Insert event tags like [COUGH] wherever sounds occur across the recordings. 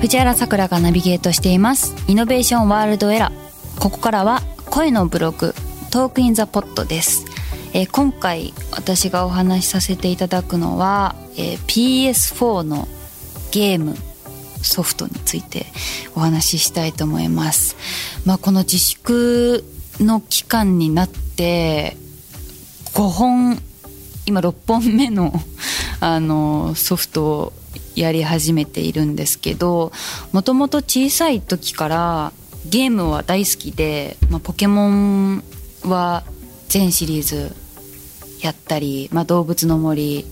藤原さくらがナビゲートしています。イノベーションワールドエラーここからは声のブログトークインザポットです、えー今回私がお話しさせていただくのは、えー PS4 のゲームソフトについてお話ししたいと思います。まあこの自粛の期間になって5本今6本目の [LAUGHS] あのソフトをやり始めているんですけどもともと小さい時からゲームは大好きで、まあ、ポケモンは全シリーズやったり、まあ、動物の森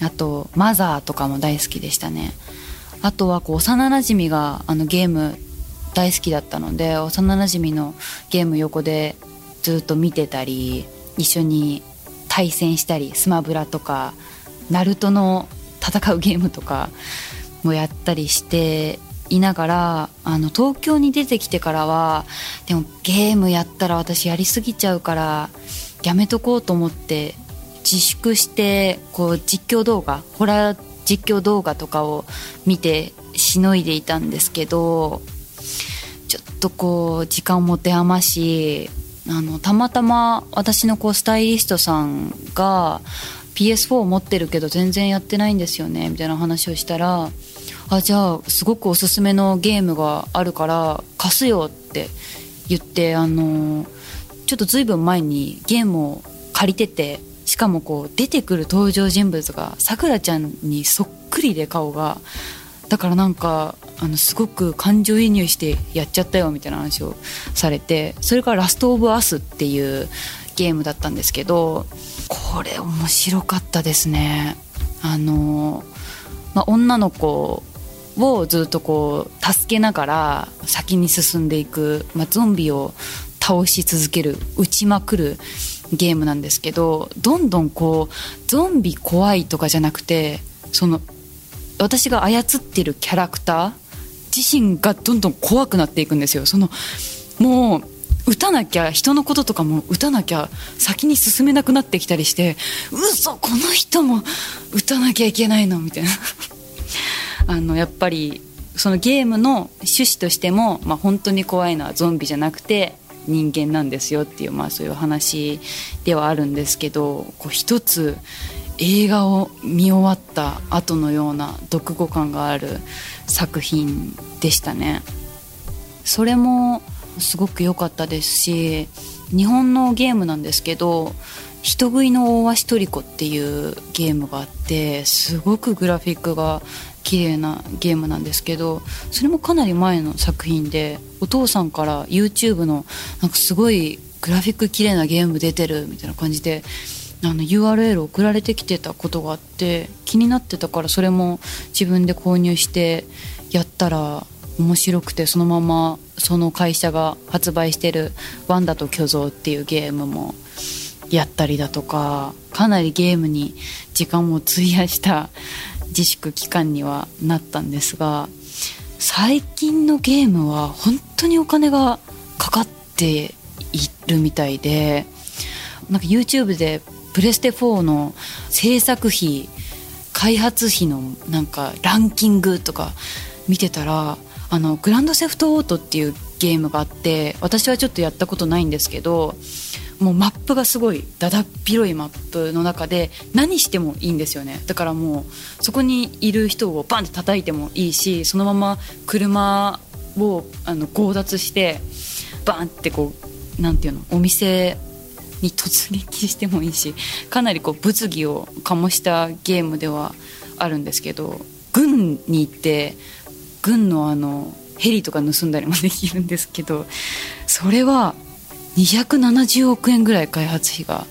あとマザーとかも大好きでしたね。あとはこう幼なじみがあのゲーム大好きだったので幼なじみのゲーム横でずっと見てたり一緒に対戦したりスマブラとかナルトの戦うゲームとかもやったりしていながらあの東京に出てきてからはでもゲームやったら私やりすぎちゃうからやめとこうと思って自粛してこう実況動画ホラー実況動画とかを見てしのいでいたんですけどちょっとこう時間を持て余しあのたまたま私のこうスタイリストさんが PS4 持ってるけど全然やってないんですよねみたいな話をしたらあじゃあすごくおすすめのゲームがあるから貸すよって言ってあのちょっとずいぶん前にゲームを借りててしかもこう出てくる登場人物がさくらちゃんにそっくりで顔がだからなんかあのすごく感情移入してやっちゃったよみたいな話をされてそれから「ラスト・オブ・アス」っていうゲームだったんですけどこれ面白かったですね。あの、まあ、女の子をずっとこう助けながら先に進んでいく、まあ、ゾンビを倒し続ける撃ちまくるゲームなんですけどどんどんこうゾンビ怖いとかじゃなくてその私が操ってるキャラクター自身がどんどん怖くなっていくんですよ。そのもう撃たなきゃ人のこととかも撃たなきゃ先に進めなくなってきたりして嘘この人も撃たなきゃいけないのみたいな。[LAUGHS] あのやっぱりそのゲームの趣旨としても、まあ、本当に怖いのはゾンビじゃなくて人間なんですよっていう、まあ、そういう話ではあるんですけどこう一つ映画を見終わった後のような読後感がある作品でしたね。それもすごく良かったですし日本のゲームなんですけど「人食いの大足トリコ」っていうゲームがあってすごくグラフィックが綺麗なゲームなんですけどそれもかなり前の作品でお父さんから YouTube のなんかすごいグラフィック綺麗なゲーム出てるみたいな感じであの URL 送られてきてたことがあって気になってたからそれも自分で購入してやったら面白くてそのままその会社が発売してる「ワンダと巨像」っていうゲームもやったりだとかかなりゲームに時間を費やした自粛期間にはなったんですが最近のゲームは本当にお金がかかっているみたいでなんか YouTube でプレステ4の制作費開発費のなんかランキングとか見てたらあのグランドセフトオートっていうゲームがあって私はちょっとやったことないんですけどもうマップがすごいだだっ広いマップの中で何してもいいんですよね。だからもうそこにいる人をバンって叩いてもいいしそのまま車をあの強奪してバンってこうなんていうのお店に突撃してもいいしかなりこう物議を醸したゲームではあるんですけど軍に行って軍のあのヘリとか盗んだりもできるんですけどそれは270億円ぐらい開発費が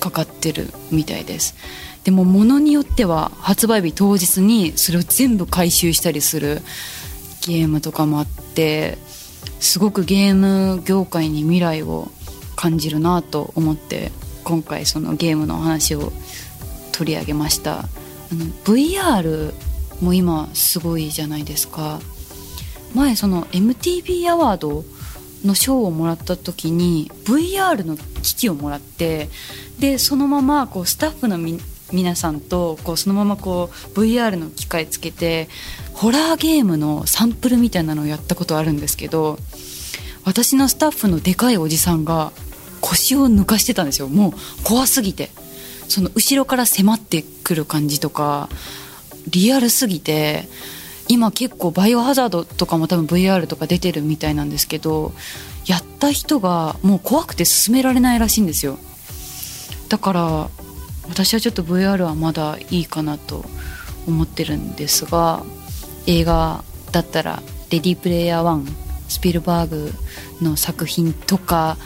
かかってるみたいです。でも物によっては発売日当日にそれを全部回収したりするゲームとかもあってすごくゲーム業界に未来を感じるなと思って今回そのゲームのお話を取り上げました。あの VR も今すごいじゃないですか。前その MTV アワードの賞をもらった時に VR の機器をもらってでそのままこうスタッフのみ皆さんとこうそのままこう VR の機械つけてホラーゲームのサンプルみたいなのをやったことあるんですけど私のスタッフのでかいおじさんが腰を抜かしてたんですよ。もう怖すぎて。その後ろから迫ってくる感じとかリアルすぎて今結構バイオハザードとかも多分 VR とか出てるみたいなんですけどやった人がもう怖くて進められないらしいんですよ。だから私はちょっと VR はまだいいかなと思ってるんですが映画だったら「レディープレイヤー1」スピルバーグの作品とか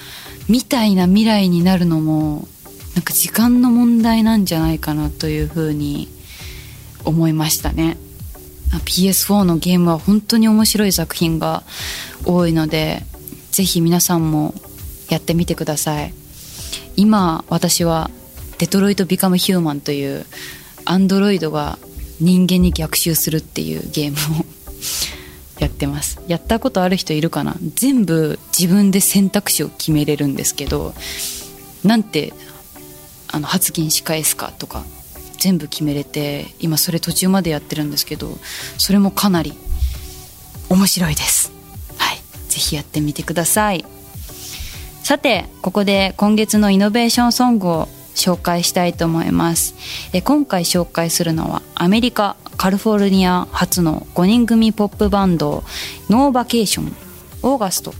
みたいな未来になるのもなんか時間の問題なんじゃないかなというふうに思いましたね。PS4 のゲームは本当に面白い作品が多いのでぜひ皆さんもやってみてください。今私は「デトロイト・ビカム・ヒューマン」というアンドロイドが人間に逆襲するっていうゲームをやってます。やったことある人いるかな？全部自分で選択肢を決めれるんですけどなんてあの発言し返すかとか全部決めれて今それ途中までやってるんですけどそれもかなり面白いです。はい。ぜひやってみてください。さてここで今月のイノベーションソングを紹介したいと思います。え今回紹介するのはアメリカカリフォルニア初の5人組ポップバンドノーバケーションオーガスト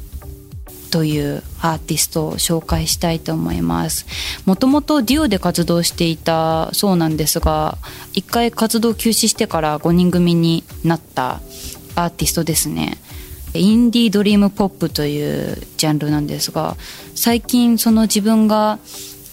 というアーティストを紹介したいと思います。もともとデュオで活動していたそうなんですが一回活動休止してから5人組になったアーティストですね。インディードリームポップというジャンルなんですが最近その自分が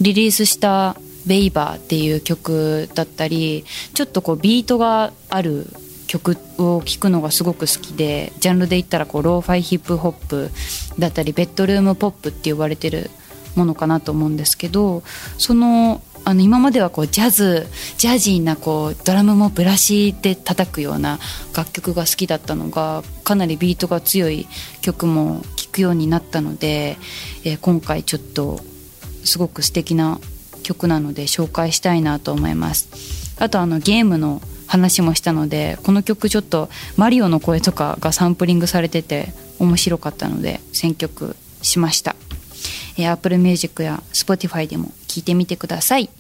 リリースした「ベイバー」っていう曲だったりちょっとこうビートがある曲を聴くのがすごく好きでジャンルで言ったらこうローファイヒップホップだったりベッドルームポップって呼ばれてるものかなと思うんですけどそのあの今まではこうジャズジャジーなこうドラムもブラシで叩くような楽曲が好きだったのがかなりビートが強い曲も聴くようになったので、えー、今回ちょっとすごく素敵な曲なので紹介したいなと思います。あとあのゲームの話もしたのでこの曲ちょっとマリオの声とかがサンプリングされてて面白かったので選曲しました、えー、Apple Music や Spotify でも聴いてみてください「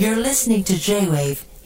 You're listening to J-Wave